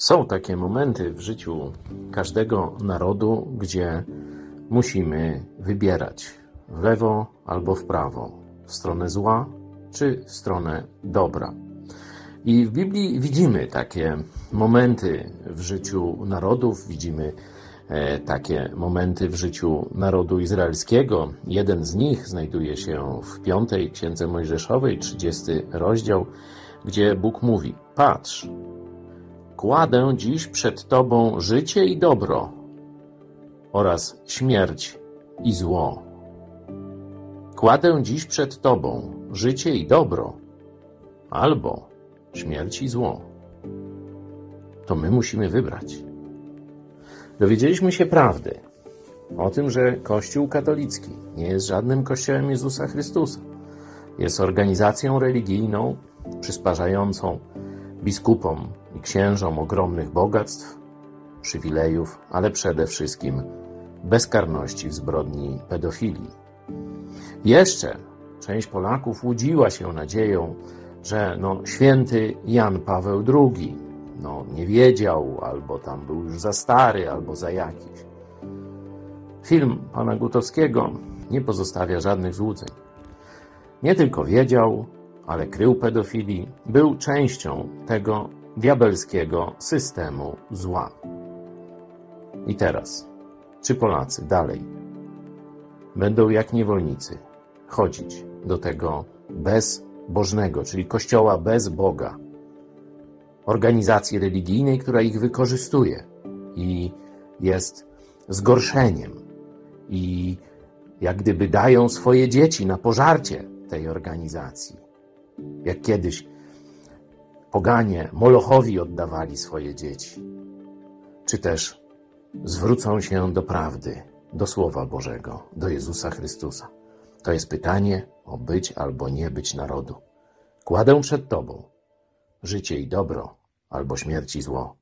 Są takie momenty w życiu każdego narodu, gdzie musimy wybierać w lewo albo w prawo, w stronę zła czy w stronę dobra. I w Biblii widzimy takie momenty w życiu narodów, widzimy e, takie momenty w życiu narodu izraelskiego. Jeden z nich znajduje się w piątej Księdze Mojżeszowej, 30 rozdział, gdzie Bóg mówi: Patrz, Kładę dziś przed Tobą życie i dobro oraz śmierć i zło. Kładę dziś przed Tobą życie i dobro albo śmierć i zło. To my musimy wybrać. Dowiedzieliśmy się prawdy o tym, że Kościół katolicki nie jest żadnym kościołem Jezusa Chrystusa. Jest organizacją religijną przysparzającą biskupom i księżom ogromnych bogactw, przywilejów, ale przede wszystkim bezkarności w zbrodni pedofilii. Jeszcze część Polaków łudziła się nadzieją, że no, święty Jan Paweł II no, nie wiedział, albo tam był już za stary, albo za jakiś. Film pana Gutowskiego nie pozostawia żadnych złudzeń. Nie tylko wiedział, ale krył pedofilii, był częścią tego diabelskiego systemu zła. I teraz, czy Polacy dalej będą jak niewolnicy chodzić do tego bezbożnego, czyli kościoła bez Boga, organizacji religijnej, która ich wykorzystuje i jest zgorszeniem i jak gdyby dają swoje dzieci na pożarcie tej organizacji. Jak kiedyś poganie Molochowi oddawali swoje dzieci, czy też zwrócą się do prawdy, do Słowa Bożego, do Jezusa Chrystusa. To jest pytanie o być albo nie być narodu. Kładę przed Tobą życie i dobro, albo śmierć i zło.